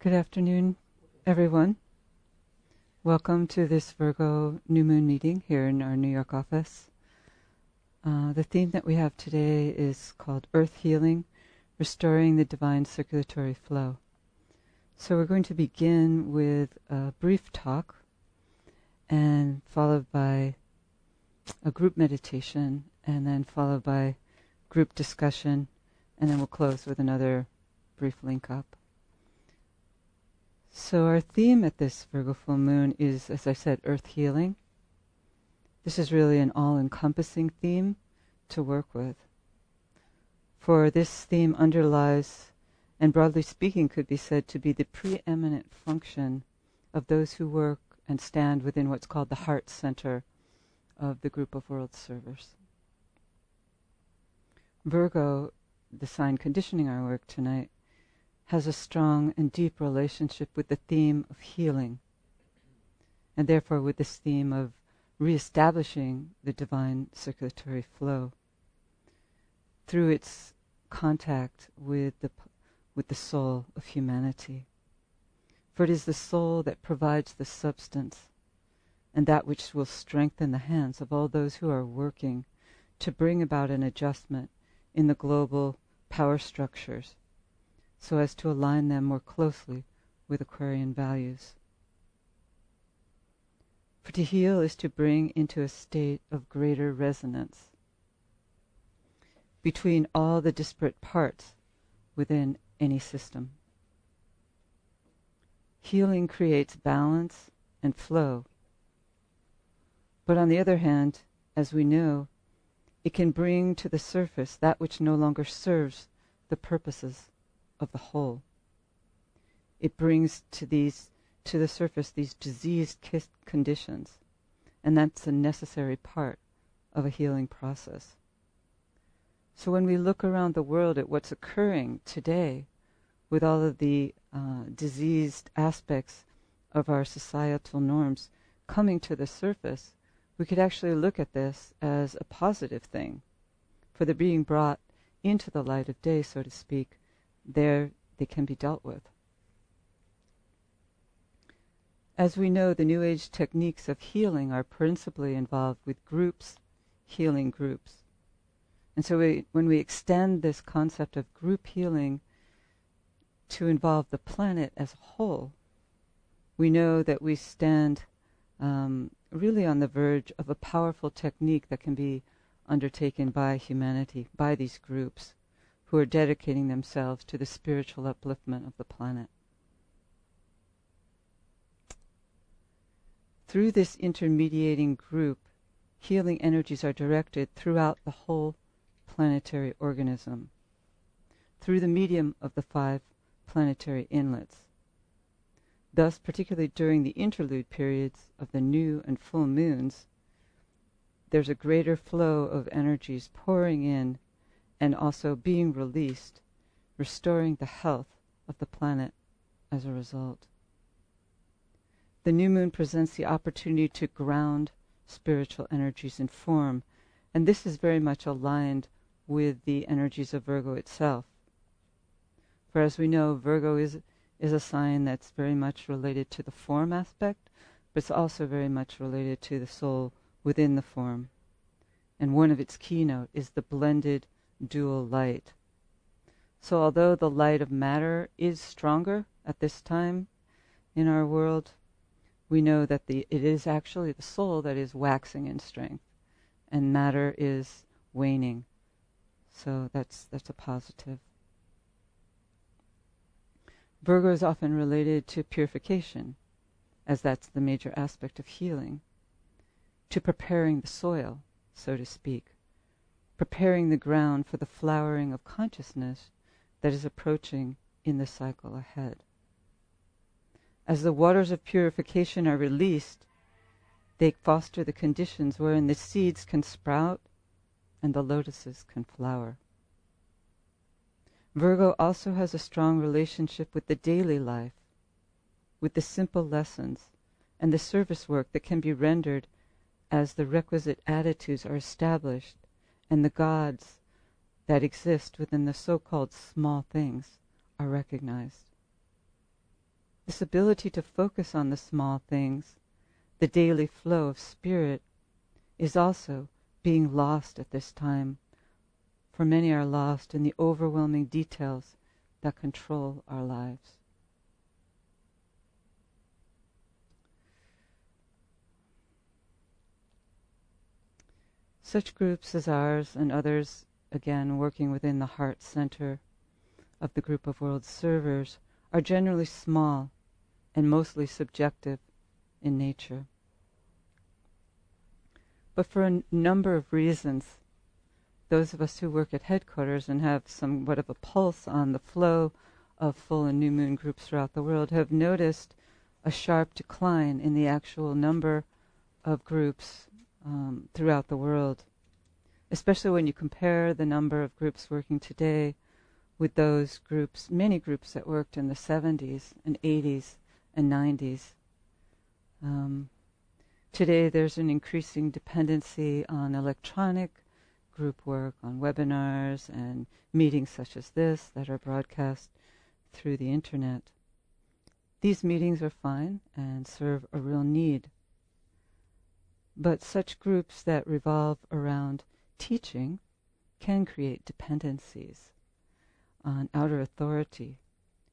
Good afternoon, everyone. Welcome to this Virgo New Moon meeting here in our New York office. Uh, the theme that we have today is called Earth Healing, Restoring the Divine Circulatory Flow. So we're going to begin with a brief talk and followed by a group meditation and then followed by group discussion and then we'll close with another brief link up. So, our theme at this Virgo full moon is, as I said, earth healing. This is really an all encompassing theme to work with. For this theme underlies, and broadly speaking, could be said to be the preeminent function of those who work and stand within what's called the heart center of the group of world servers. Virgo, the sign conditioning our work tonight, has a strong and deep relationship with the theme of healing, and therefore with this theme of reestablishing the divine circulatory flow through its contact with the, with the soul of humanity. For it is the soul that provides the substance and that which will strengthen the hands of all those who are working to bring about an adjustment in the global power structures so as to align them more closely with Aquarian values. For to heal is to bring into a state of greater resonance between all the disparate parts within any system. Healing creates balance and flow. But on the other hand, as we know, it can bring to the surface that which no longer serves the purposes of the whole. It brings to these to the surface these diseased conditions, and that's a necessary part of a healing process. So when we look around the world at what's occurring today, with all of the uh, diseased aspects of our societal norms coming to the surface, we could actually look at this as a positive thing, for they're being brought into the light of day, so to speak, there they can be dealt with. As we know, the New Age techniques of healing are principally involved with groups, healing groups. And so we, when we extend this concept of group healing to involve the planet as a whole, we know that we stand um, really on the verge of a powerful technique that can be undertaken by humanity, by these groups who are dedicating themselves to the spiritual upliftment of the planet. Through this intermediating group, healing energies are directed throughout the whole planetary organism through the medium of the five planetary inlets. Thus, particularly during the interlude periods of the new and full moons, there's a greater flow of energies pouring in and also being released, restoring the health of the planet as a result. The new moon presents the opportunity to ground spiritual energies in form, and this is very much aligned with the energies of Virgo itself. For as we know, Virgo is is a sign that's very much related to the form aspect, but it's also very much related to the soul within the form. And one of its keynote is the blended dual light. So, although the light of matter is stronger at this time in our world, we know that the, it is actually the soul that is waxing in strength, and matter is waning. So that's that's a positive. Virgo is often related to purification, as that's the major aspect of healing, to preparing the soil, so to speak preparing the ground for the flowering of consciousness that is approaching in the cycle ahead. As the waters of purification are released, they foster the conditions wherein the seeds can sprout and the lotuses can flower. Virgo also has a strong relationship with the daily life, with the simple lessons and the service work that can be rendered as the requisite attitudes are established and the gods that exist within the so called small things are recognized. this ability to focus on the small things, the daily flow of spirit, is also being lost at this time. For many are lost in the overwhelming details that control our lives. Such groups as ours and others, again, working within the heart center of the group of world servers, are generally small and mostly subjective in nature. But for a number of reasons, those of us who work at headquarters and have somewhat of a pulse on the flow of full and new moon groups throughout the world have noticed a sharp decline in the actual number of groups um, throughout the world, especially when you compare the number of groups working today with those groups, many groups that worked in the 70s and 80s and 90s. Um, today, there's an increasing dependency on electronic group work, on webinars and meetings such as this that are broadcast through the internet. These meetings are fine and serve a real need but such groups that revolve around teaching can create dependencies on outer authority,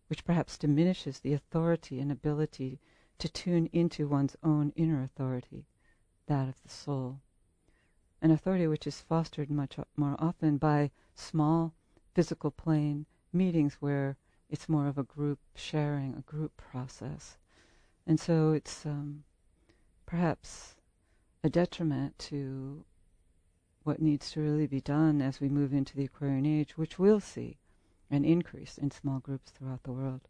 which perhaps diminishes the authority and ability to tune into one's own inner authority, that of the soul. An authority which is fostered much more often by small physical plane meetings where it's more of a group sharing, a group process. And so it's um, perhaps a detriment to what needs to really be done as we move into the Aquarian age, which we'll see an increase in small groups throughout the world.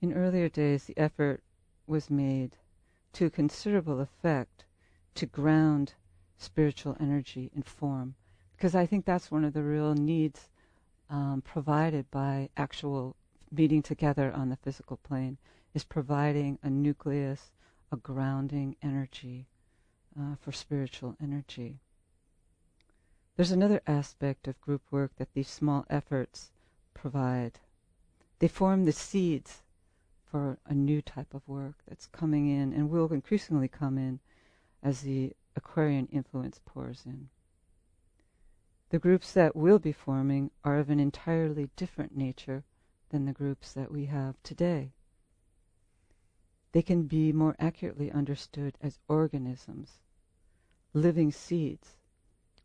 In earlier days, the effort was made to considerable effect to ground spiritual energy in form. Because I think that's one of the real needs um, provided by actual meeting together on the physical plane, is providing a nucleus, a grounding energy uh, for spiritual energy. There's another aspect of group work that these small efforts provide. They form the seeds for a new type of work that's coming in and will increasingly come in as the Aquarian influence pours in. The groups that will be forming are of an entirely different nature than the groups that we have today. They can be more accurately understood as organisms, living seeds,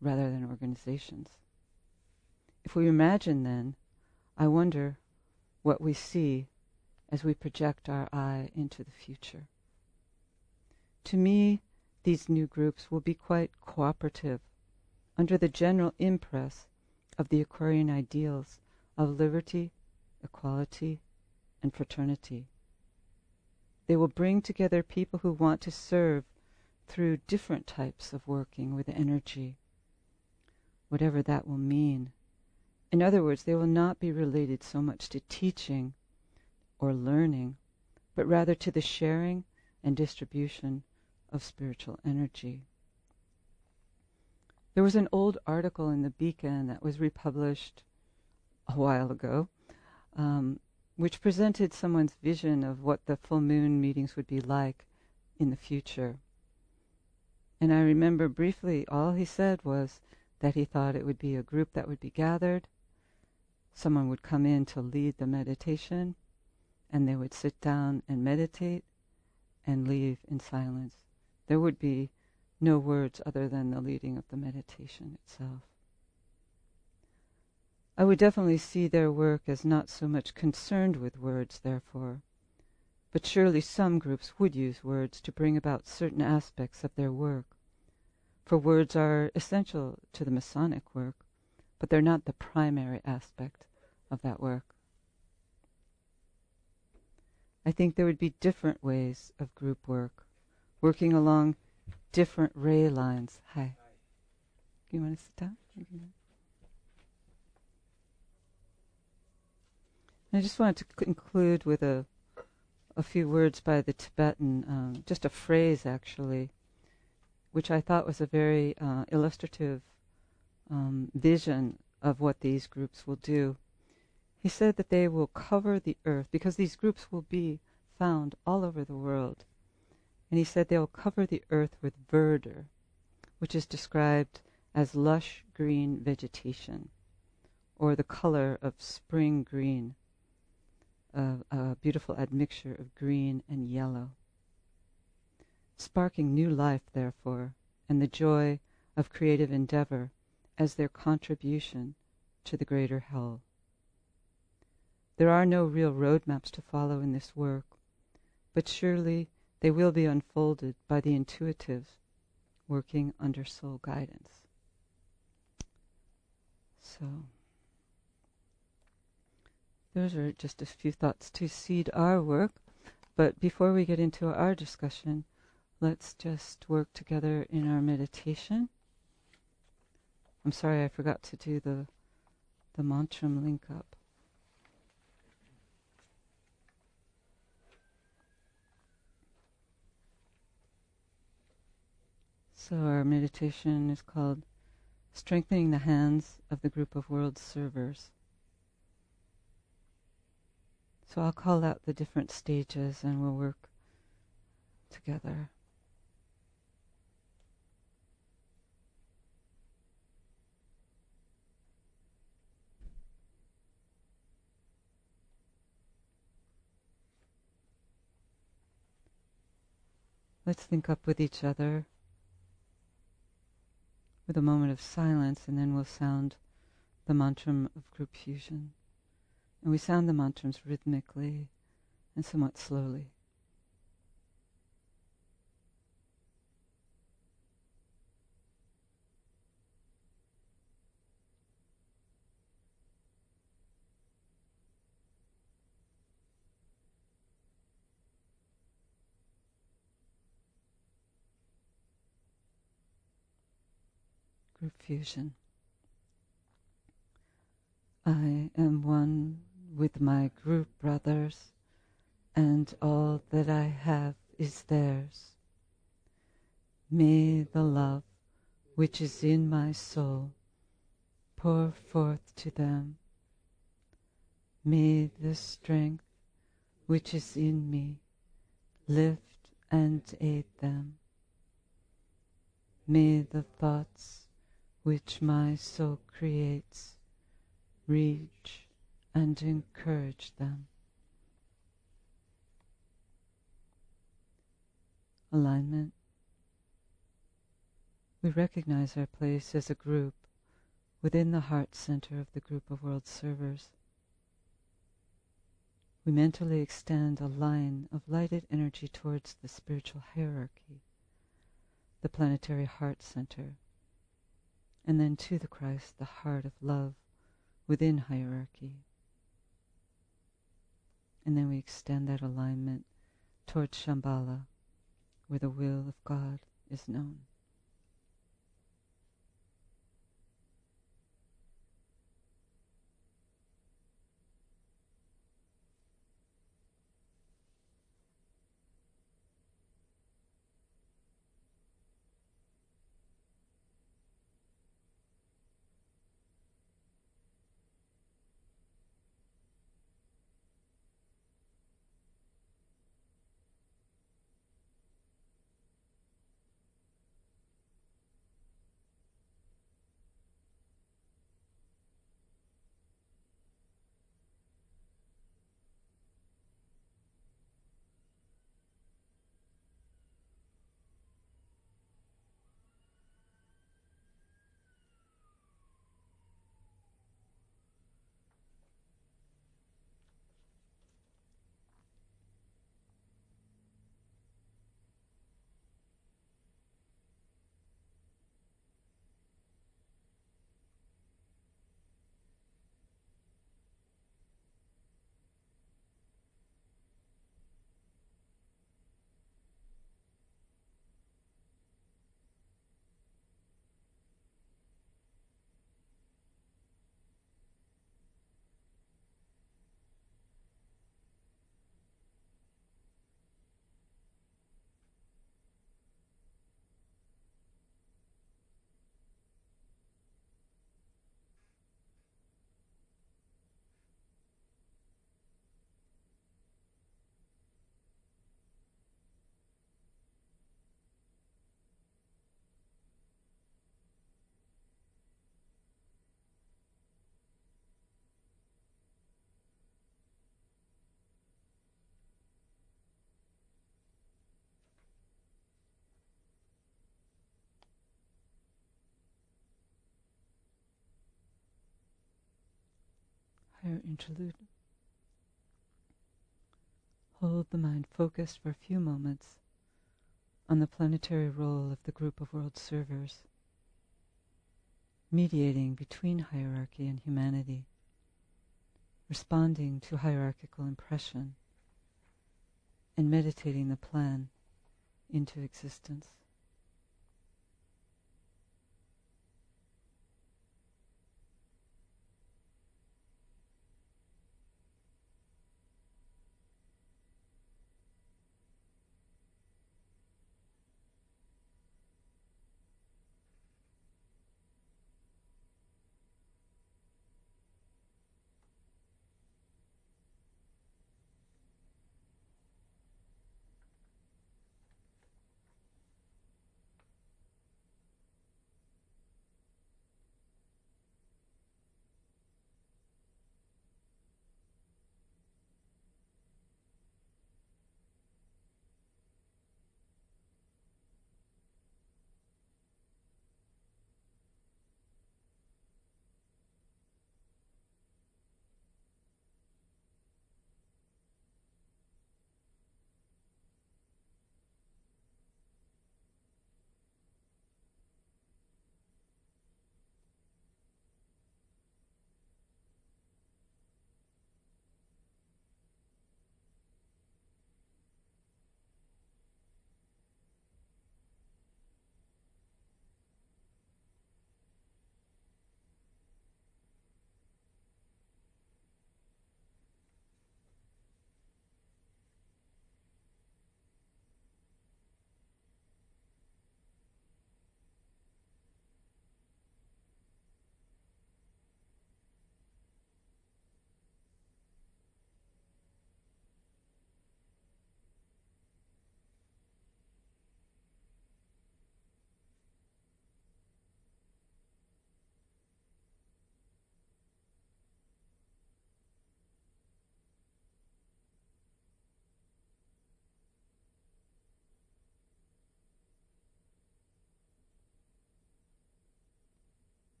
rather than organizations. If we imagine then, I wonder what we see as we project our eye into the future. To me, these new groups will be quite cooperative under the general impress of the Aquarian ideals of liberty, equality, and fraternity. They will bring together people who want to serve through different types of working with energy, whatever that will mean. In other words, they will not be related so much to teaching or learning, but rather to the sharing and distribution of spiritual energy. There was an old article in the Beacon that was republished a while ago, um, which presented someone's vision of what the full moon meetings would be like in the future. And I remember briefly, all he said was that he thought it would be a group that would be gathered. Someone would come in to lead the meditation, and they would sit down and meditate and leave in silence there would be no words other than the leading of the meditation itself. I would definitely see their work as not so much concerned with words, therefore, but surely some groups would use words to bring about certain aspects of their work. For words are essential to the Masonic work, but they're not the primary aspect of that work. I think there would be different ways of group work working along different ray lines. Hi. You want to sit down? I just wanted to conclude with a, a few words by the Tibetan, um, just a phrase actually, which I thought was a very uh, illustrative um, vision of what these groups will do. He said that they will cover the earth because these groups will be found all over the world. And he said they'll cover the earth with verdure, which is described as lush green vegetation or the color of spring green, a, a beautiful admixture of green and yellow. Sparking new life, therefore, and the joy of creative endeavor as their contribution to the greater whole. There are no real roadmaps to follow in this work, but surely they will be unfolded by the intuitives working under soul guidance. So. Those are just a few thoughts to seed our work. But before we get into our discussion, let's just work together in our meditation. I'm sorry I forgot to do the the mantram link up. So our meditation is called Strengthening the Hands of the Group of World Servers. So I'll call out the different stages and we'll work together. Let's think up with each other with a moment of silence and then we'll sound the mantra of group fusion. And we sound the mantras rhythmically and somewhat slowly. Fusion. I am one with my group brothers, and all that I have is theirs. May the love which is in my soul pour forth to them. May the strength which is in me lift and aid them. May the thoughts which my soul creates reach and encourage them. Alignment. We recognize our place as a group within the heart center of the group of world servers. We mentally extend a line of lighted energy towards the spiritual hierarchy, the planetary heart center, and then to the Christ, the heart of love within hierarchy. And then we extend that alignment towards Shambhala, where the will of God is known. Higher interlude. Hold the mind focused for a few moments on the planetary role of the group of world servers, mediating between hierarchy and humanity, responding to hierarchical impression, and meditating the plan into existence.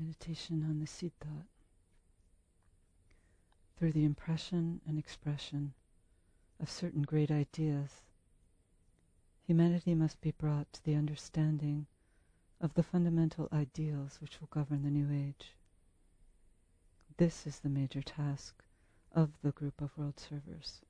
Meditation on the seed thought. Through the impression and expression of certain great ideas, humanity must be brought to the understanding of the fundamental ideals which will govern the new age. This is the major task of the group of world servers.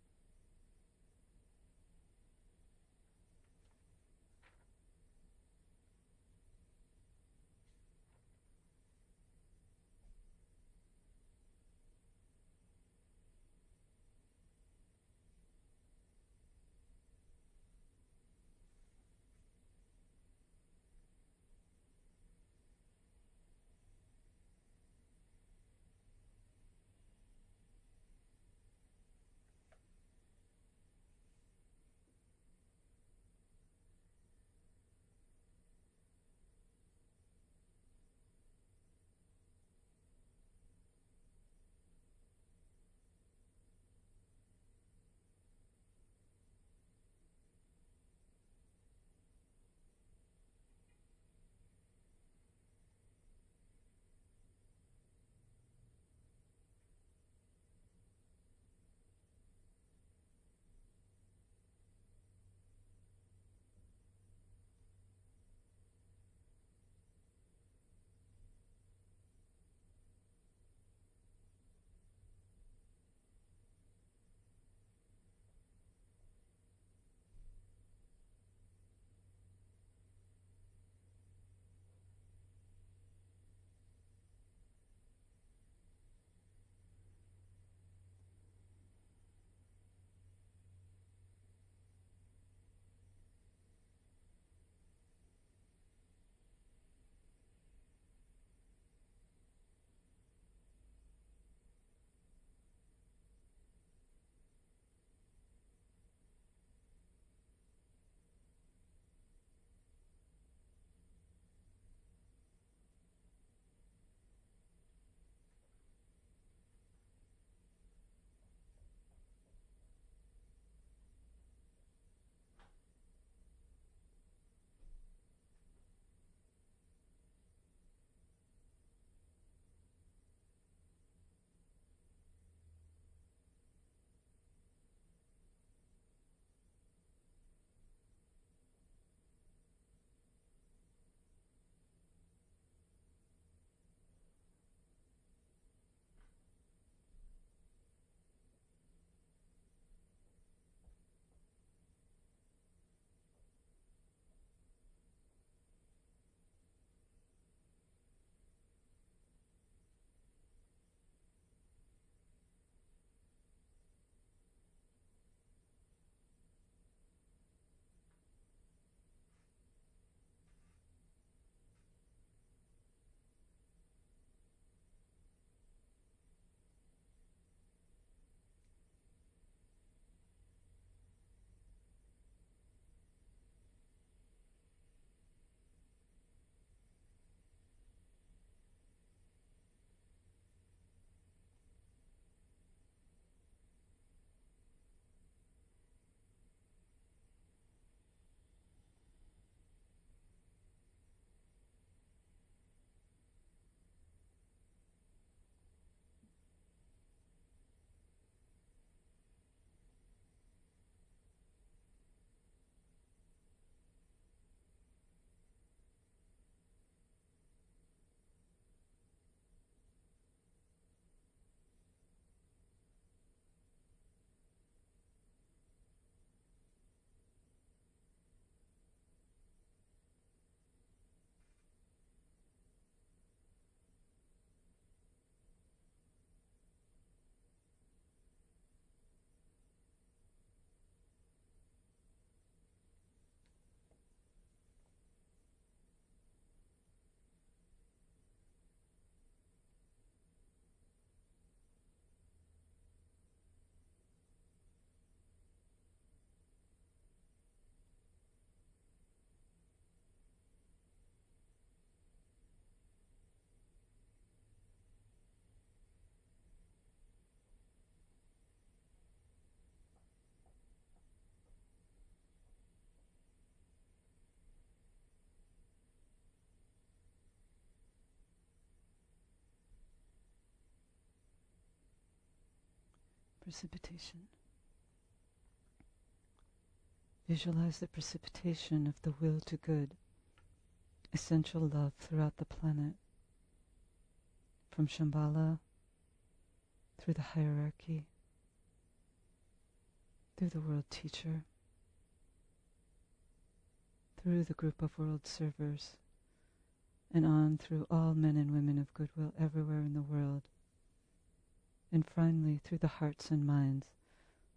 Precipitation. Visualize the precipitation of the will to good, essential love throughout the planet, from Shambhala through the hierarchy, through the world teacher, through the group of world servers, and on through all men and women of goodwill everywhere in the world, and finally through the hearts and minds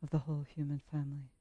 of the whole human family.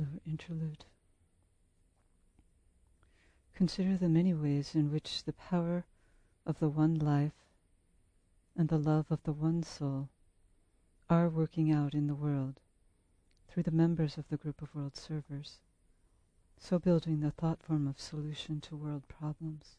Lower interlude. Consider the many ways in which the power of the one life and the love of the one soul are working out in the world through the members of the group of world servers, so building the thought form of solution to world problems.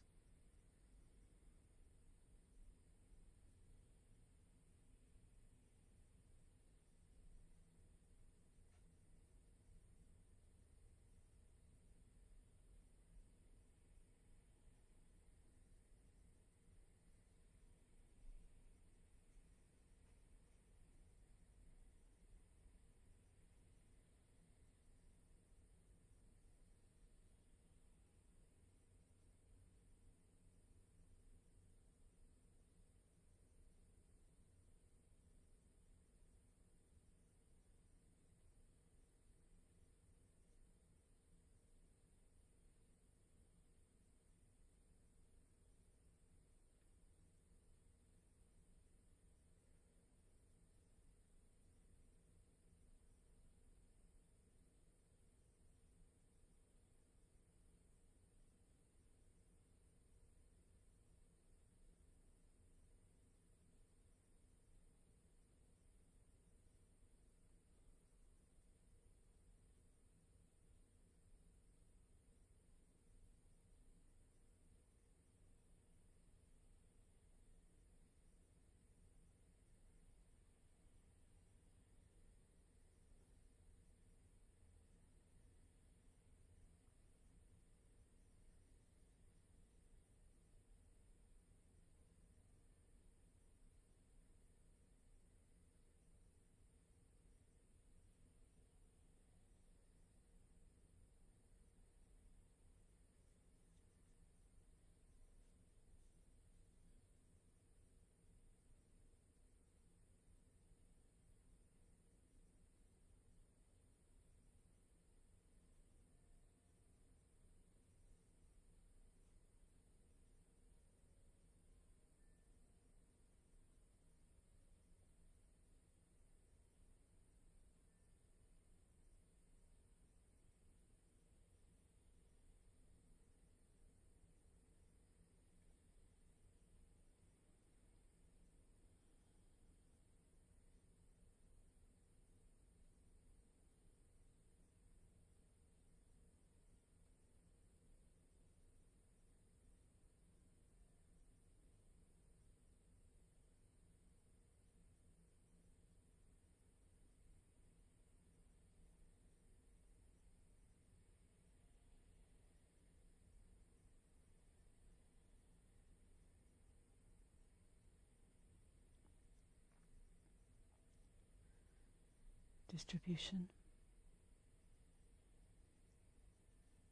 Distribution.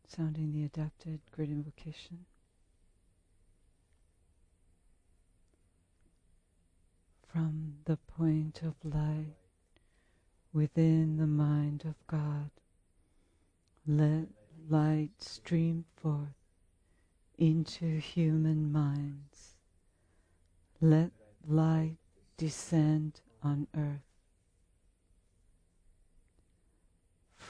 Sounding the adapted Great invocation. From the point of light within the mind of God, let light stream forth into human minds. Let light descend on earth.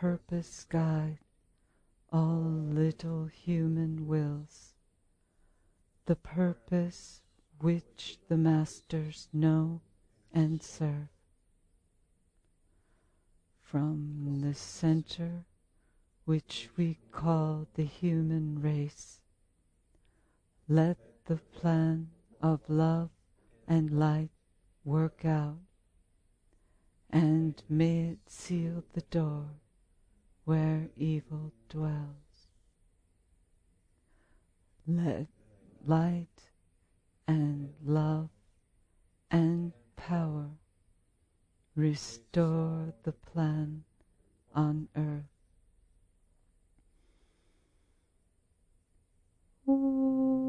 purpose guide all little human wills, the purpose which the masters know and serve. From the center which we call the human race, let the plan of love and light work out, and may it seal the door where evil dwells. Let light and love and power restore the plan on earth. Ooh.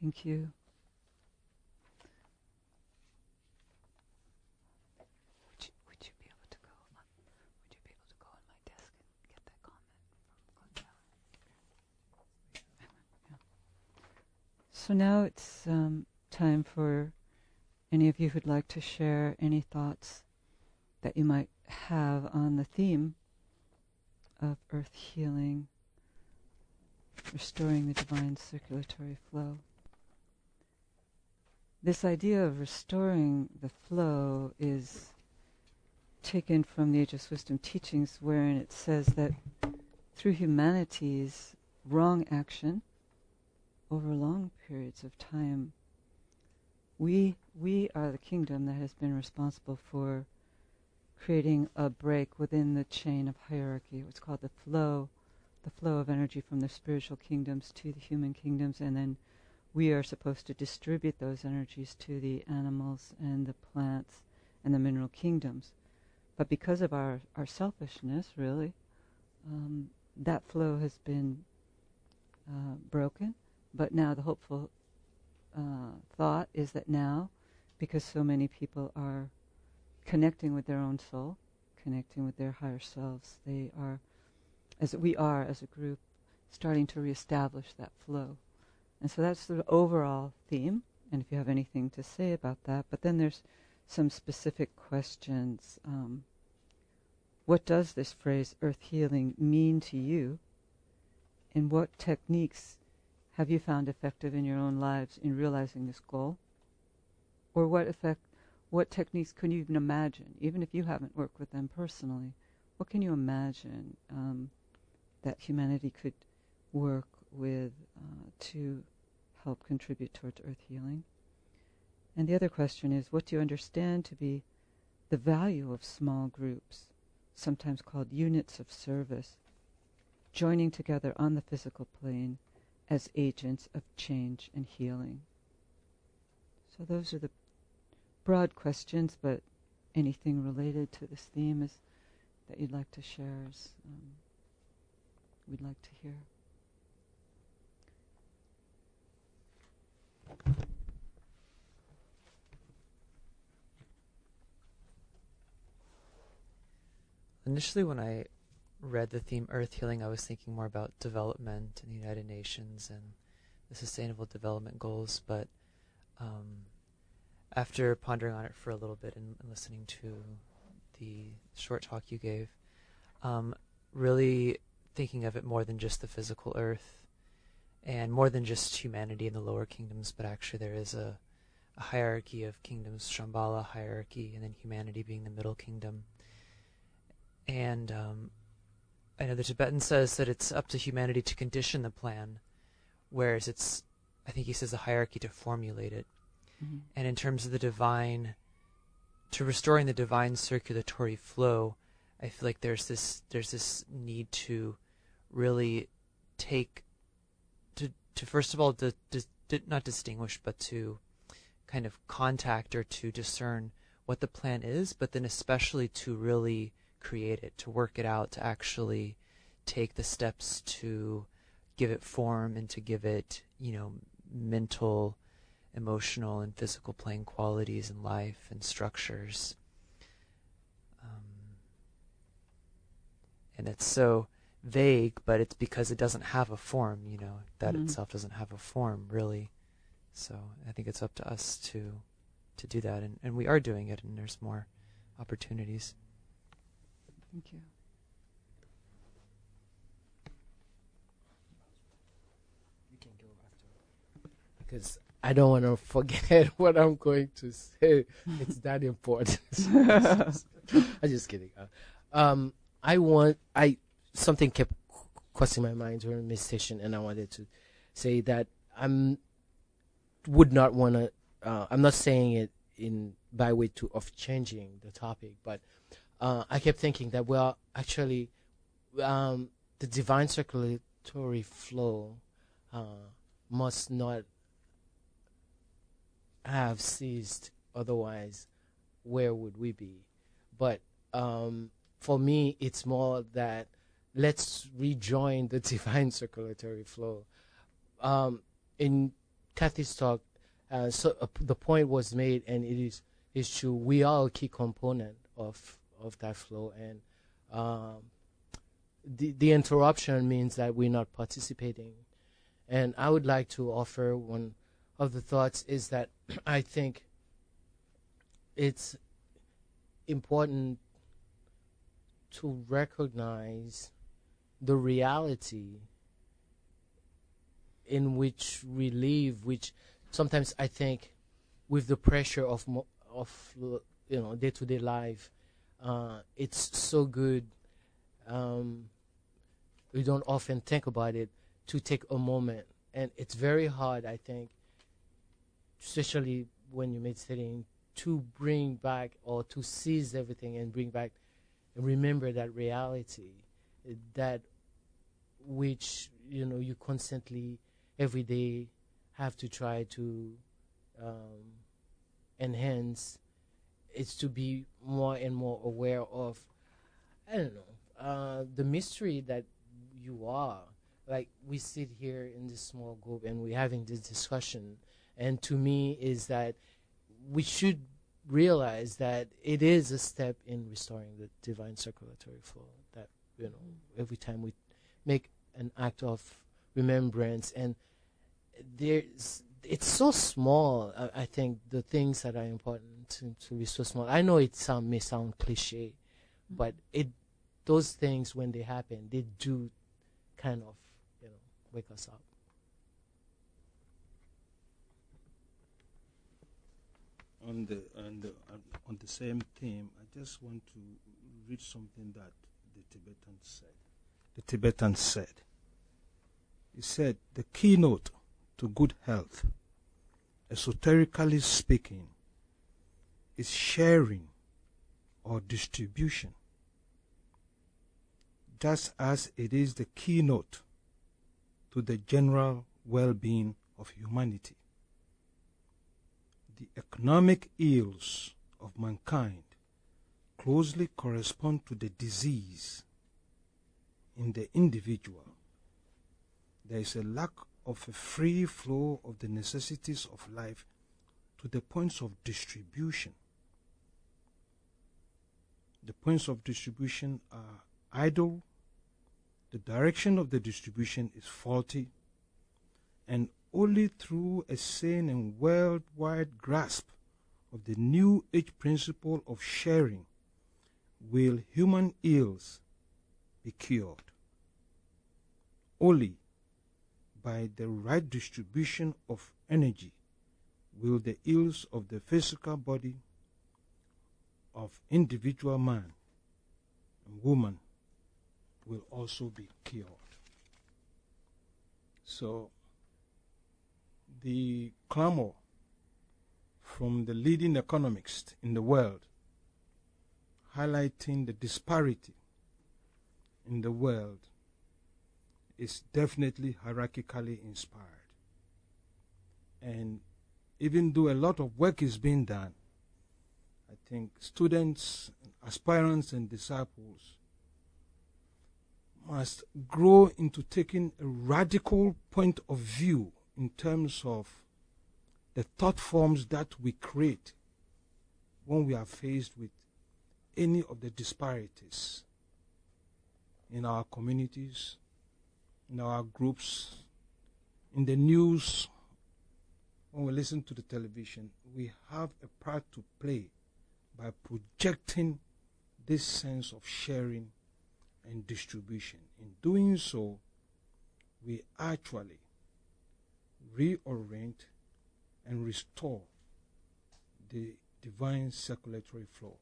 Thank you. Would you, would you be able to go on, would you be able to go on my desk and get that comment from yeah. So now it's um, time for any of you who'd like to share any thoughts that you might have on the theme of earth healing, restoring the divine circulatory flow this idea of restoring the flow is taken from the Ageless Wisdom teachings, wherein it says that through humanity's wrong action over long periods of time, we we are the kingdom that has been responsible for creating a break within the chain of hierarchy. What's called the flow, the flow of energy from the spiritual kingdoms to the human kingdoms, and then we are supposed to distribute those energies to the animals and the plants and the mineral kingdoms. But because of our, our selfishness, really, um, that flow has been uh, broken. But now the hopeful uh, thought is that now, because so many people are connecting with their own soul, connecting with their higher selves, they are as we are as a group, starting to reestablish that flow. And so that's the overall theme. And if you have anything to say about that, but then there's some specific questions. Um, what does this phrase, earth healing, mean to you? And what techniques have you found effective in your own lives in realizing this goal? Or what effect, what techniques can you even imagine, even if you haven't worked with them personally? What can you imagine um, that humanity could work with uh, to help contribute towards earth healing? And the other question is, what do you understand to be the value of small groups, sometimes called units of service, joining together on the physical plane as agents of change and healing? So those are the broad questions, but anything related to this theme is that you'd like to share is um, we'd like to hear. Initially, when I read the theme Earth Healing, I was thinking more about development and the United Nations and the Sustainable Development Goals, but um, after pondering on it for a little bit and, and listening to the short talk you gave, um, really thinking of it more than just the physical earth and more than just humanity in the lower kingdoms, but actually there is a, a hierarchy of kingdoms, Shambhala hierarchy, and then humanity being the middle kingdom. And um, I know the Tibetan says that it's up to humanity to condition the plan, whereas it's, I think he says, the hierarchy to formulate it. Mm-hmm. And in terms of the divine, to restoring the divine circulatory flow, I feel like there's this there's this need to really take to to first of all to, to, to not distinguish but to kind of contact or to discern what the plan is, but then especially to really create it, to work it out, to actually take the steps to give it form and to give it, you know, mental emotional and physical plane qualities in life and structures. Um, and it's so vague, but it's because it doesn't have a form, you know, that mm-hmm. itself doesn't have a form, really. So I think it's up to us to to do that, and, and we are doing it, and there's more opportunities. Thank you. You can go after. Because I don't want to forget what I'm going to say. It's that important. I'm just kidding. Um, I want I something kept crossing my mind during this session, and I wanted to say that I'm would not want to. Uh, I'm not saying it in by way to of changing the topic, but uh, I kept thinking that well, actually, um, the divine circulatory flow uh, must not have ceased, otherwise, where would we be? But um, for me, it's more that let's rejoin the divine circulatory flow. Um, in Kathy's talk, uh, so uh, the point was made, and it is is true. We are a key component of of that flow, and um, the the interruption means that we're not participating. And I would like to offer one of the thoughts is that I think it's important to recognize the reality in which we live, which sometimes I think with the pressure of of you know day to day life, uh, it's so good. Um, we don't often think about it to take a moment, and it's very hard, I think, especially when you're meditating, to bring back or to seize everything and bring back and remember that reality, that which you know you constantly every day have to try to um, enhance. It's to be more and more aware of. I don't know uh, the mystery that you are. Like we sit here in this small group and we're having this discussion and to me is that we should realize that it is a step in restoring the divine circulatory flow that you know every time we make an act of remembrance and there's it's so small I, I think the things that are important to, to be so small. I know it sound may sound cliche mm-hmm. but it those things when they happen they do kind of you know wake us up. On the on the on the same theme i just want to read something that the tibetan said. The tibetan said he said the keynote to good health esoterically speaking is sharing or distribution just as it is the keynote to the general well being of humanity. The economic ills of mankind closely correspond to the disease in the individual. There is a lack of a free flow of the necessities of life to the points of distribution. The points of distribution are idle, the direction of the distribution is faulty, and only through a sane and worldwide grasp of the New Age principle of sharing will human ills be cured. Only by the right distribution of energy will the ills of the physical body of individual man and woman will also be cured. So, the clamor from the leading economists in the world highlighting the disparity in the world is definitely hierarchically inspired. And even though a lot of work is being done, think students, aspirants, and disciples must grow into taking a radical point of view in terms of the thought forms that we create when we are faced with any of the disparities in our communities, in our groups, in the news, when we listen to the television, we have a part to play by projecting this sense of sharing and distribution. In doing so, we actually reorient and restore the divine circulatory flow.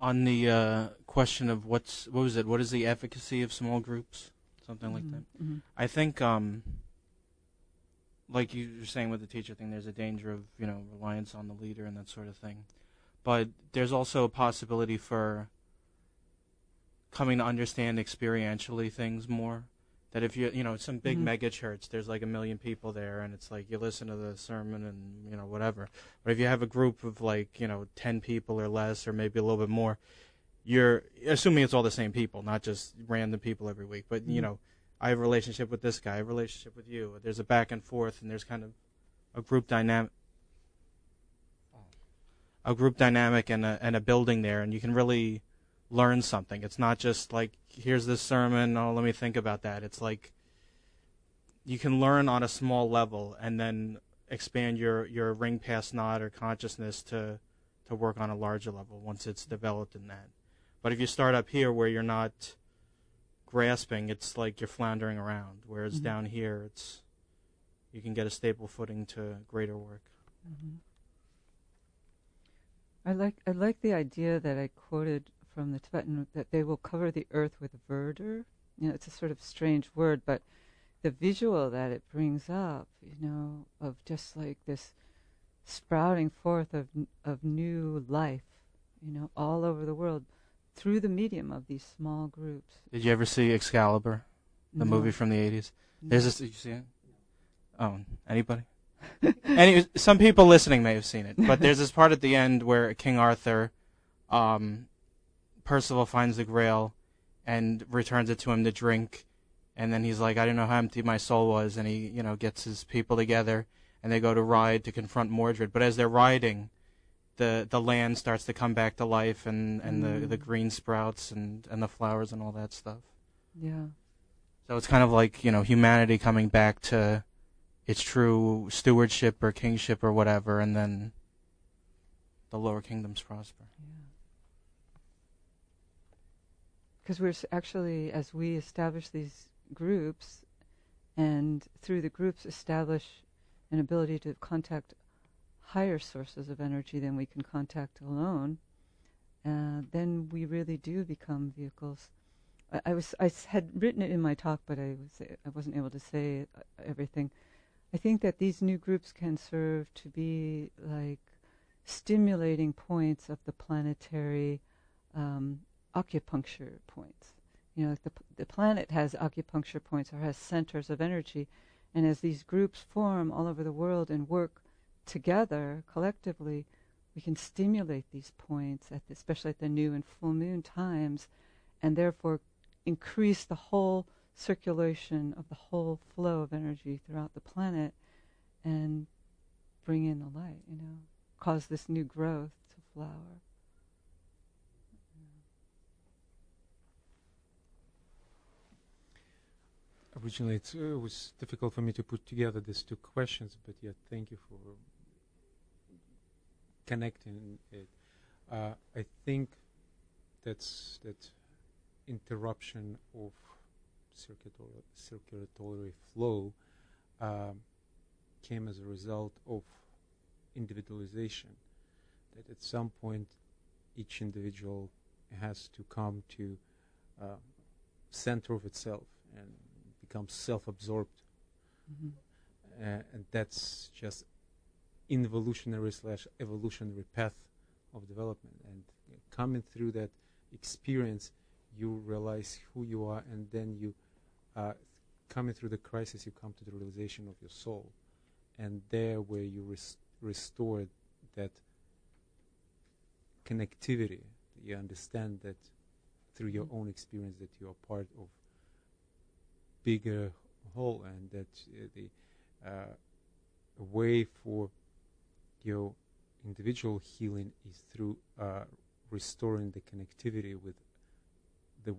On the uh, question of what's what was it? What is the efficacy of small groups? Something like that. Mm-hmm. I think um, like you were saying with the teacher thing, there's a danger of you know reliance on the leader and that sort of thing, but there's also a possibility for coming to understand experientially things more. That if you you know some big Mhm. mega church, there's like a million people there, and it's like you listen to the sermon and you know whatever. But if you have a group of like you know ten people or less, or maybe a little bit more, you're assuming it's all the same people, not just random people every week. But you Mhm. know, I have a relationship with this guy, I have a relationship with you. There's a back and forth, and there's kind of a group dynamic, a group dynamic, and a and a building there, and you can really learn something. It's not just like here's this sermon. Oh, let me think about that. It's like you can learn on a small level, and then expand your your ring pass not or consciousness to to work on a larger level once it's developed in that. But if you start up here where you're not grasping, it's like you're floundering around. Whereas Mhm. down here, it's you can get a stable footing to greater work. Mm-hmm. I like I like the idea that I quoted from the Tibetan that they will cover the earth with verdure. You know, it's a sort of strange word, but the visual that it brings up, you know, of just like this sprouting forth of of new life, you know, all over the world through the medium of these small groups. Did you ever see Excalibur, the No, movie from the '80s? no. There's this. Did you see it? Oh, anybody? Any some people listening may have seen it, but there's this part at the end where King Arthur, um, Percival finds the Grail, and returns it to him to drink, and then he's like, I don't know how empty my soul was, and he you know gets his people together, and they go to ride to confront Mordred. But as they're riding, the the land starts to come back to life and and Mm. the the green sprouts and and the flowers and all that stuff. Yeah. So it's kind of like you know humanity coming back to its true stewardship or kingship or whatever, and then the lower kingdoms prosper. Yeah. Because we're actually, as we establish these groups, and through the groups establish an ability to contact higher sources of energy than we can contact alone, uh, then we really do become vehicles. I, I was I had written it in my talk, but I was I wasn't able to say uh, everything. I think that these new groups can serve to be like stimulating points of the planetary um, acupuncture points. You know, like the, the planet has acupuncture points or has centers of energy. And as these groups form all over the world and work together collectively, we can stimulate these points, at the, especially at the new and full moon times, and therefore increase the whole circulation of the whole flow of energy throughout the planet and bring in the light, you know, cause this new growth to flower. Originally, it uh, was difficult for me to put together these two questions, but yet thank you for connecting it. Uh, I think that's that interruption of circulatory, circulatory flow um, came as a result of individualization. That at some point, each individual has to come to uh, center of itself and become self-absorbed, Mhm. uh, and that's just involutionary slash evolutionary path of development. And coming through that experience, you realize who you are, and then you, uh, coming through the crisis, you come to the realization of your soul, and there where you res- restore that connectivity, you understand that through your Mhm. own experience that you are part of bigger whole, and that uh, the uh, way for your individual healing is through uh, restoring the connectivity with the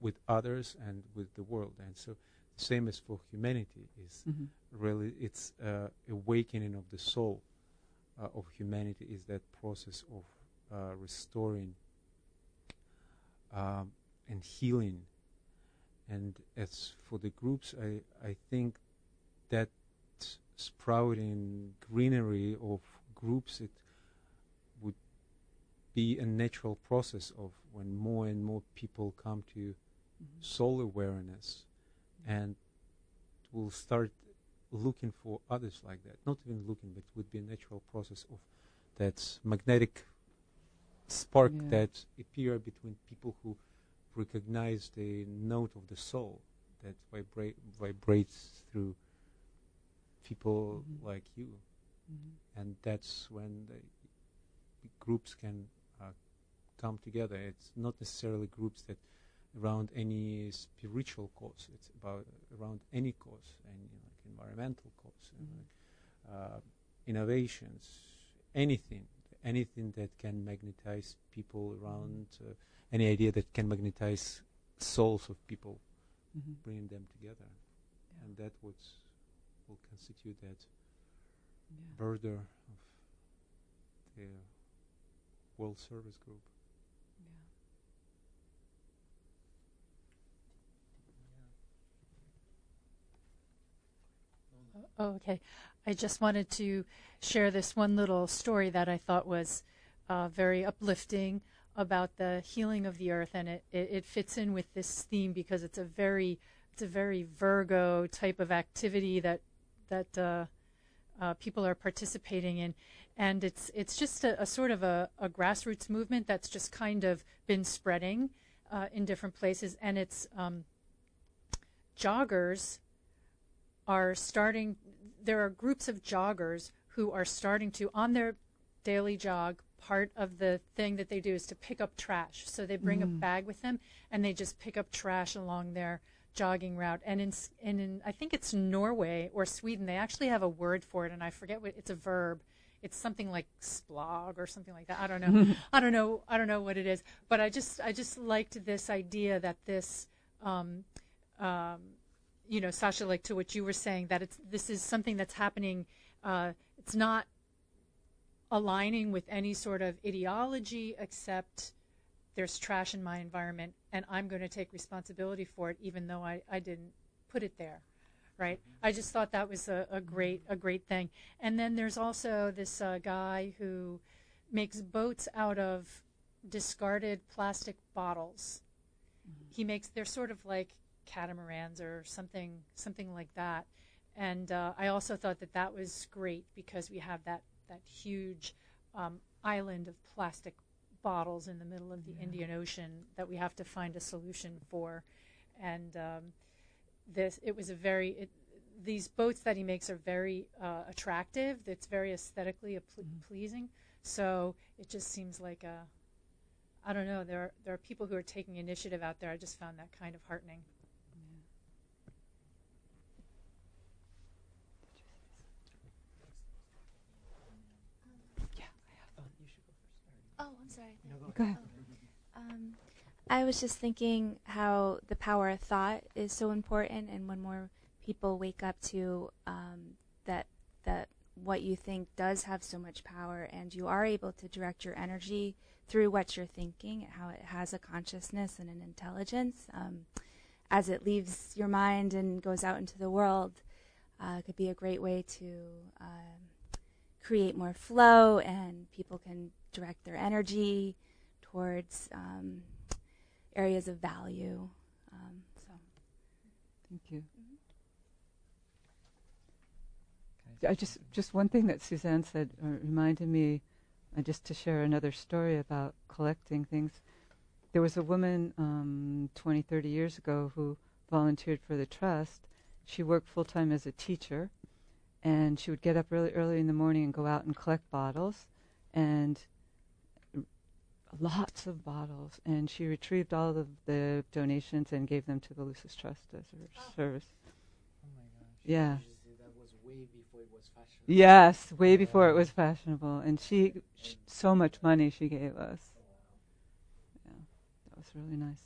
with others and with the world. And so, the same as for humanity is Mhm. really it's uh, awakening of the soul uh, of humanity is that process of uh, restoring um, and healing. And as for the groups, I, I think that sprouting greenery of groups, it would be a natural process of when more and more people come to Mhm. soul awareness and will start looking for others like that. Not even looking, but it would be a natural process of that magnetic spark Yeah. that appear between people who recognize the note of the soul that vibrate vibrates through people Mhm. like you Mhm. and that's when the groups can uh, come together. It's not necessarily groups that around any spiritual cause. It's about around any cause, any like environmental cause, and, Mhm. like, uh, innovations, anything, anything that can magnetize people around, uh, any idea that can magnetize souls of people, Mhm. bringing them together, Yeah. and that would will constitute that Yeah. verdure of the World Service Group. Yeah. Oh, okay. I just wanted to share this one little story that I thought was uh, very uplifting about the healing of the earth, and it, it, it fits in with this theme because it's a very it's a very Virgo type of activity that that uh, uh, people are participating in, and it's it's just a, a sort of a, a grassroots movement that's just kind of been spreading uh, in different places, and it's um, joggers are starting there are groups of joggers who are starting to on their daily jog part of the thing that they do is to pick up trash. So they bring a Mm. bag with them and they just pick up trash along their jogging route and in and in I think it's Norway or Sweden they actually have a word for it and I forget what it's a verb it's something like splog or something like that. I don't know. I don't know. I don't know what it is. But I just I just liked this idea that this, um, um, you know, Sasha, like to what you were saying, that it's this is something that's happening. Uh, it's not aligning with any sort of ideology except there's trash in my environment and I'm going to take responsibility for it even though I, I didn't put it there right? I just thought that was a, a great a great thing. And then there's also this uh, guy who makes boats out of discarded plastic bottles. He makes they're sort of like catamarans or something something like that. And uh, I also thought that that was great because we have that that huge um, island of plastic bottles in the middle of the Yeah. Indian Ocean that we have to find a solution for. And um, this, it was a very, it, these boats that he makes are very uh, attractive. It's very aesthetically ple- Mhm. pleasing. So it just seems like a, I don't know. There are, there are people who are taking initiative out there. I just found that kind of heartening. Oh, I'm sorry. Go ahead. Um, I was just thinking how the power of thought is so important, and when more people wake up to um, that that what you think does have so much power, and you are able to direct your energy through what you're thinking, and how it has a consciousness and an intelligence, um, as it leaves your mind and goes out into the world, uh, could be a great way to um, create more flow, and people can direct their energy towards um, areas of value. Um, so Thank you. I just just one thing that Suzanne said uh, reminded me, uh, just to share another story about collecting things. There was a woman um, 20, 30 years ago who volunteered for the trust. She worked full time as a teacher, and she would get up really early in the morning and go out and collect bottles, and r- lots of bottles. And she retrieved all of the donations and gave them to the Lucis Trust as her service. Oh my gosh. Yeah. That was way before it was fashionable. Yes, way before it was fashionable, and she, sh so much money she gave us. Yeah, that was really nice.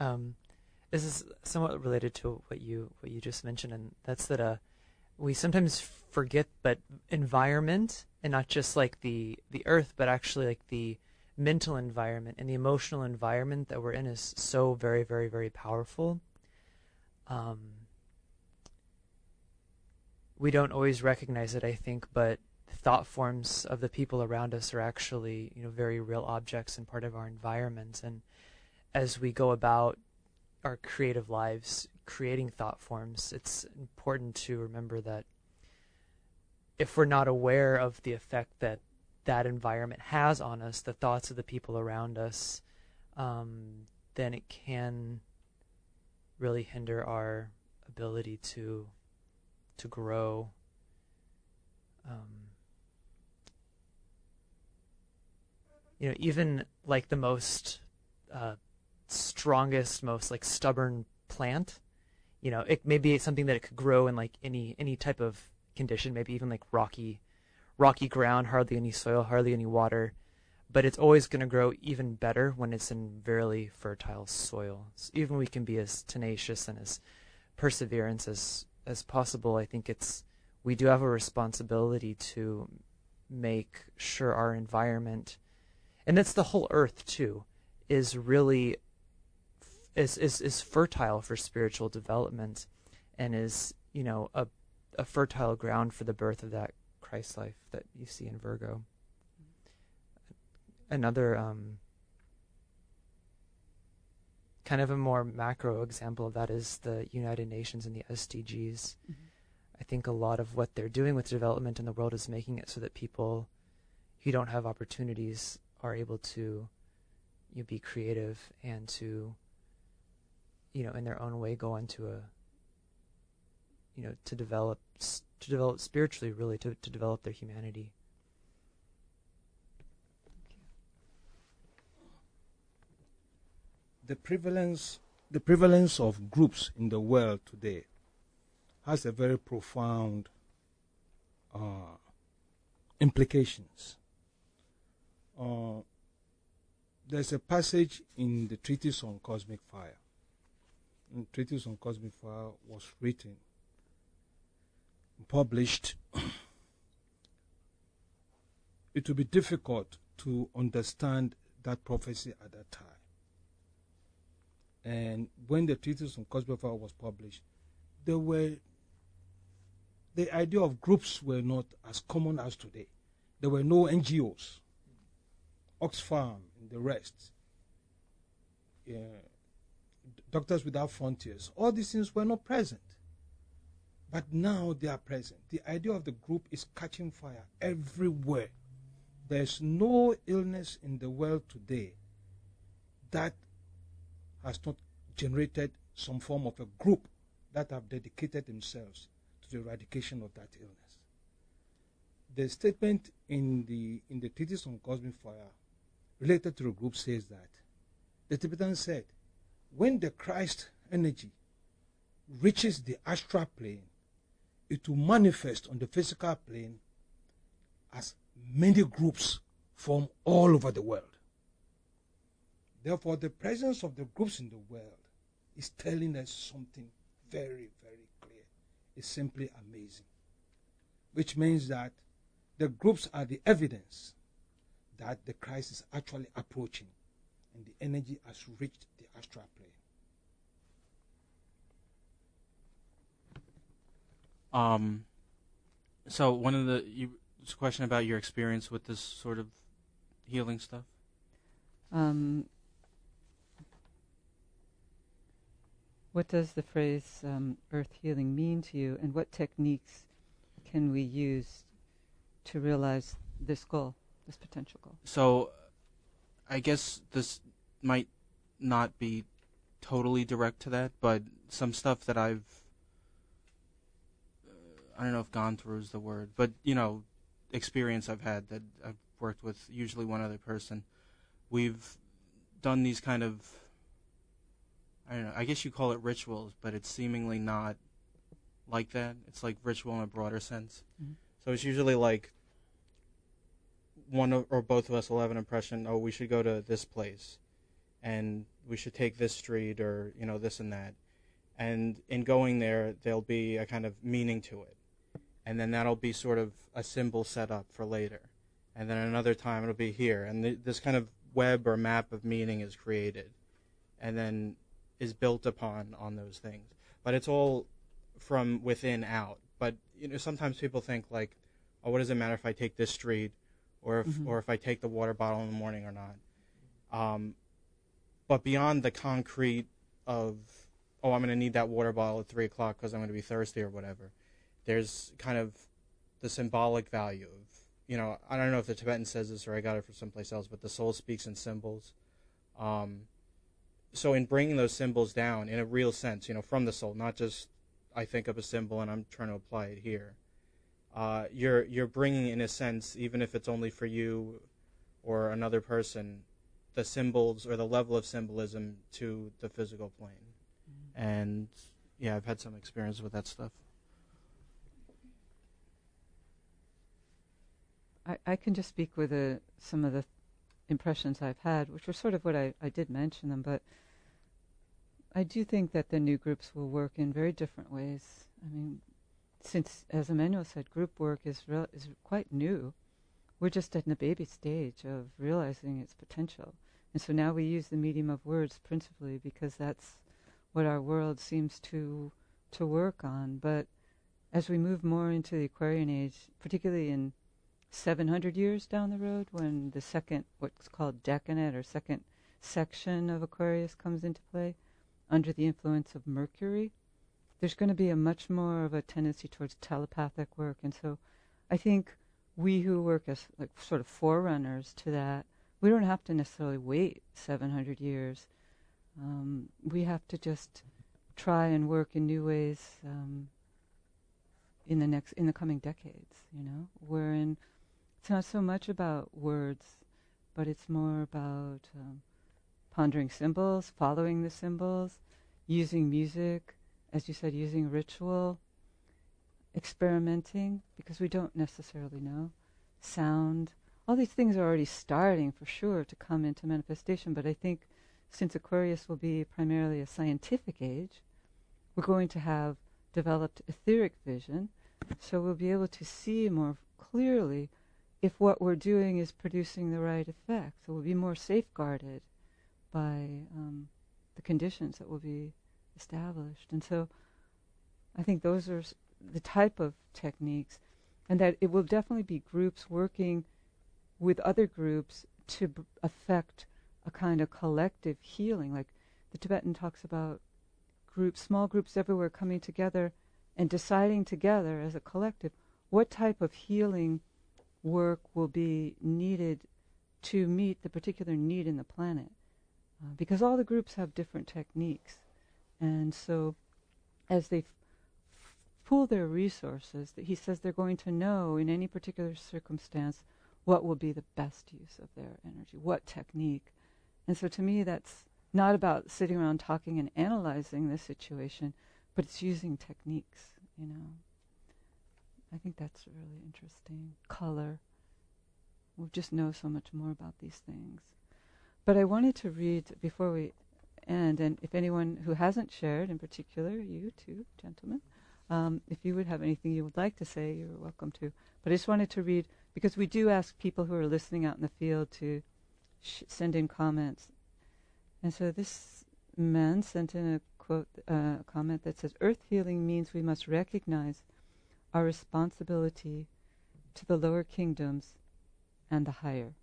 um, this is somewhat related to what you what you just mentioned, and that's that uh, we sometimes forget, but environment, and not just like the the earth, but actually like the mental environment and the emotional environment that we're in is so very, very, very powerful. Um, we don't always recognize it, I think, but thought forms of the people around us are actually, you know, very real objects and part of our environment. And as we go about our creative lives, creating thought forms, it's important to remember that if we're not aware of the effect that that environment has on us, the thoughts of the people around us, um, then it can really hinder our ability to to grow. Um, you know, even like the most uh, strongest, most like stubborn plant, you know, it may be something that it could grow in like any any type of condition, maybe even like rocky, rocky ground, hardly any soil, hardly any water, but it's always going to grow even better when it's in very fertile soil. So even we can be as tenacious and as perseverance as as possible. I think it's we do have a responsibility to make sure our environment, and that's the whole earth too, is really is is is fertile for spiritual development, and is you know a a fertile ground for the birth of that Christ life that you see in Virgo. Another um, kind of a more macro example of that is the United Nations and the SDGs. I think a lot of what they're doing with development in the world is making it so that people who don't have opportunities are able to you know, be creative and to you know in their own way go into a you know to develop to develop spiritually really to to develop their humanity the prevalence the prevalence of groups in the world today has a very profound uh, implications. Uh, there's a passage in the Treatise on Cosmic Fire. The Treatise on Cosmic Fire was written, published. it would be difficult to understand that prophecy at that time. And when the Treatise on Fire was published, there were the idea of groups were not as common as today. There were no NGOs, Oxfam and the rest, yeah, Doctors Without Frontiers. All these things were not present. But now they are present. The idea of the group is catching fire everywhere. There's no illness in the world today that has not generated some form of a group that have dedicated themselves to the eradication of that illness. The statement in the in the treatise on cosmic fire related to the group says that the Tibetan said, when the Christ energy reaches the astral plane, it will manifest on the physical plane as many groups form all over the world. Therefore, the presence of the groups in the world is telling us something very, very clear. It's simply amazing. Which means that the groups are the evidence that the Christ is actually approaching and the energy has reached the astral plane. Um, so one of the you question about your experience with this sort of healing stuff. Um, what does the phrase um, earth healing mean to you, and what techniques can we use to realize this goal, this potential goal? So, I guess this might not be totally direct to that, but some stuff that I've I don't know if gone through is the word, but you know, experience I've had that I've worked with usually one other person. We've done these kind of I don't know, I guess you call it rituals, but it's seemingly not like that. It's like ritual in a broader sense. Mm-hmm. So it's usually like one or both of us will have an impression, oh, we should go to this place and we should take this street or, you know, this and that. And in going there, there'll be a kind of meaning to it and then that'll be sort of a symbol set up for later. And then another time it'll be here, and th- this kind of web or map of meaning is created, and then is built upon on those things. But it's all from within out. But you know, sometimes people think like, oh, what does it matter if I take this street, or if mm-hmm. or if I take the water bottle in the morning or not? Um, but beyond the concrete of, oh, I'm going to need that water bottle at three o'clock because I'm going to be thirsty or whatever there's kind of the symbolic value of you know I don't know if the Tibetan says this or I got it from someplace else, but the soul speaks in symbols. Um, so in bringing those symbols down in a real sense, you know, from the soul, not just I think of a symbol and I'm trying to apply it here. Uh, you're you're bringing in a sense, even if it's only for you or another person, the symbols or the level of symbolism to the physical plane. Mm-hmm. And yeah, I've had some experience with that stuff. I, I can just speak with uh, some of the impressions I've had, which were sort of what I, I did mention them, but I do think that the new groups will work in very different ways. I mean, since, as Emmanuel said, group work is real, is quite new. We're just at the baby stage of realizing its potential. And so now we use the medium of words principally because that's what our world seems to to work on. But as we move more into the Aquarian age, particularly in 700 years down the road when the second, what's called decanate or second section of Aquarius comes into play under the influence of Mercury, there's going to be a much more of a tendency towards telepathic work. And so I think we who work as like sort of forerunners to that, we don't have to necessarily wait 700 years. Um, we have to just try and work in new ways um, in the next in the coming decades. You know, wherein it's not so much about words, but it's more about um, pondering symbols, following the symbols, using music, as you said, using ritual, experimenting because we don't necessarily know. Sound, all these things are already starting for sure to come into manifestation, but I think since Aquarius will be primarily a scientific age, we're going to have developed etheric vision, so we'll be able to see more clearly if what we're doing is producing the right effect. So we'll be more safeguarded by um, the conditions that will be established. And so I think those are the type of techniques, and that it will definitely be groups working with other groups to b- affect a kind of collective healing. Like the Tibetan talks about groups, small groups everywhere coming together and deciding together as a collective what type of healing work will be needed to meet the particular need in the planet. Uh, because all the groups have different techniques. And so as they f- pool their resources, he says they're going to know in any particular circumstance what will be the best use of their energy, what technique. And so to me, that's not about sitting around talking and analyzing the situation, but it's using techniques, you know. I think that's really interesting. Color. We'll just know so much more about these things. But I wanted to read before we end, and if anyone who hasn't shared, in particular, you too, gentlemen, um, if you would have anything you would like to say, you're welcome to. But I just wanted to read, because we do ask people who are listening out in the field to sh- send in comments. And so this man sent in a quote, uh, comment that says, Earth healing means we must recognize our responsibility to the lower kingdoms and the higher.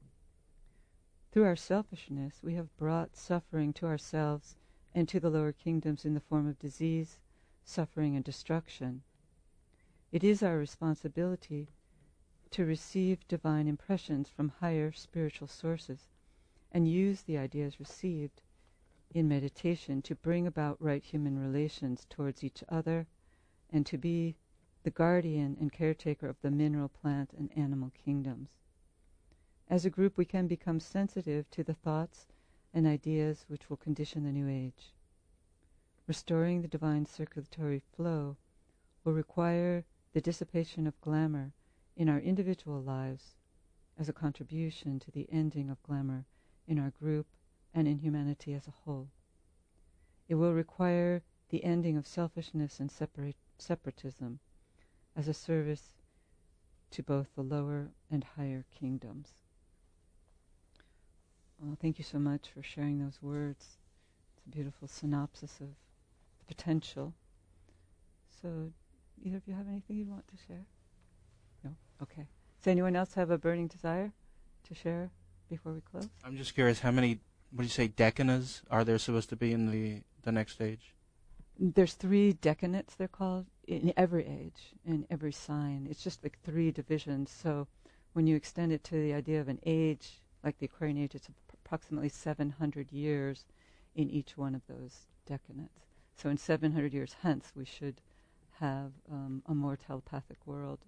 Through our selfishness, we have brought suffering to ourselves and to the lower kingdoms in the form of disease, suffering, and destruction. It is our responsibility to receive divine impressions from higher spiritual sources and use the ideas received in meditation to bring about right human relations towards each other and to be the guardian and caretaker of the mineral, plant, and animal kingdoms. As a group, we can become sensitive to the thoughts and ideas which will condition the new age. Restoring the divine circulatory flow will require the dissipation of glamour in our individual lives as a contribution to the ending of glamour in our group and in humanity as a whole. It will require the ending of selfishness and separate, separatism as a service to both the lower and higher kingdoms. Well, thank you so much for sharing those words. It's a beautiful synopsis of the potential. So, either of you have anything you'd want to share? No? Okay. Does anyone else have a burning desire to share before we close? I'm just curious, how many, what do you say, decanas are there supposed to be in the, the next stage? There's three decanates, they're called, in every age, in every sign. It's just like three divisions. So when you extend it to the idea of an age, like the Aquarian age, it's approximately 700 years in each one of those decanates. So in 700 years hence, we should have um, a more telepathic world.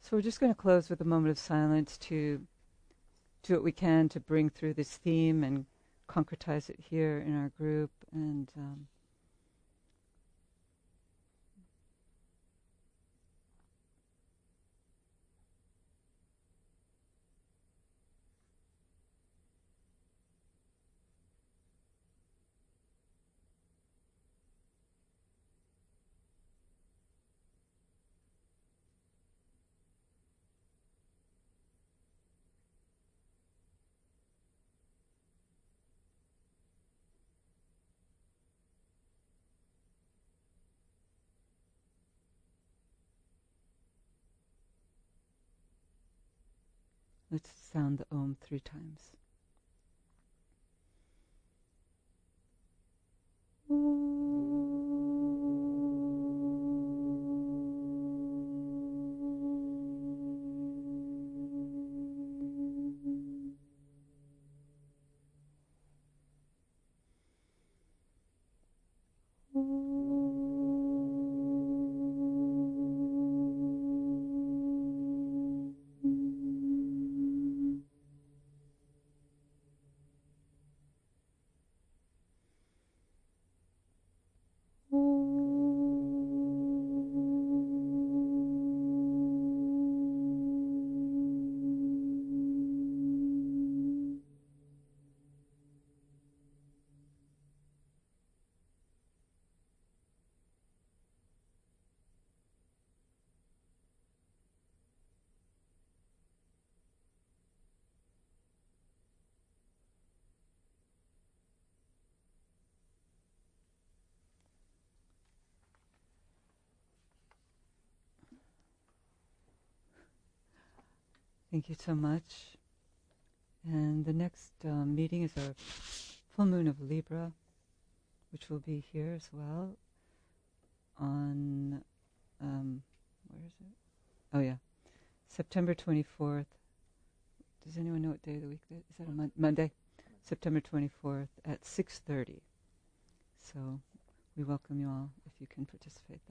So we're just going to close with a moment of silence to do what we can to bring through this theme and concretize it here in our group and um, Let's sound the Om three times. Thank you so much. And the next um, meeting is our full moon of Libra, which will be here as well on, um, where is it? Oh, yeah, September 24th. Does anyone know what day of the week that is? Is that a mon- Monday? September 24th at 6.30. So we welcome you all if you can participate then.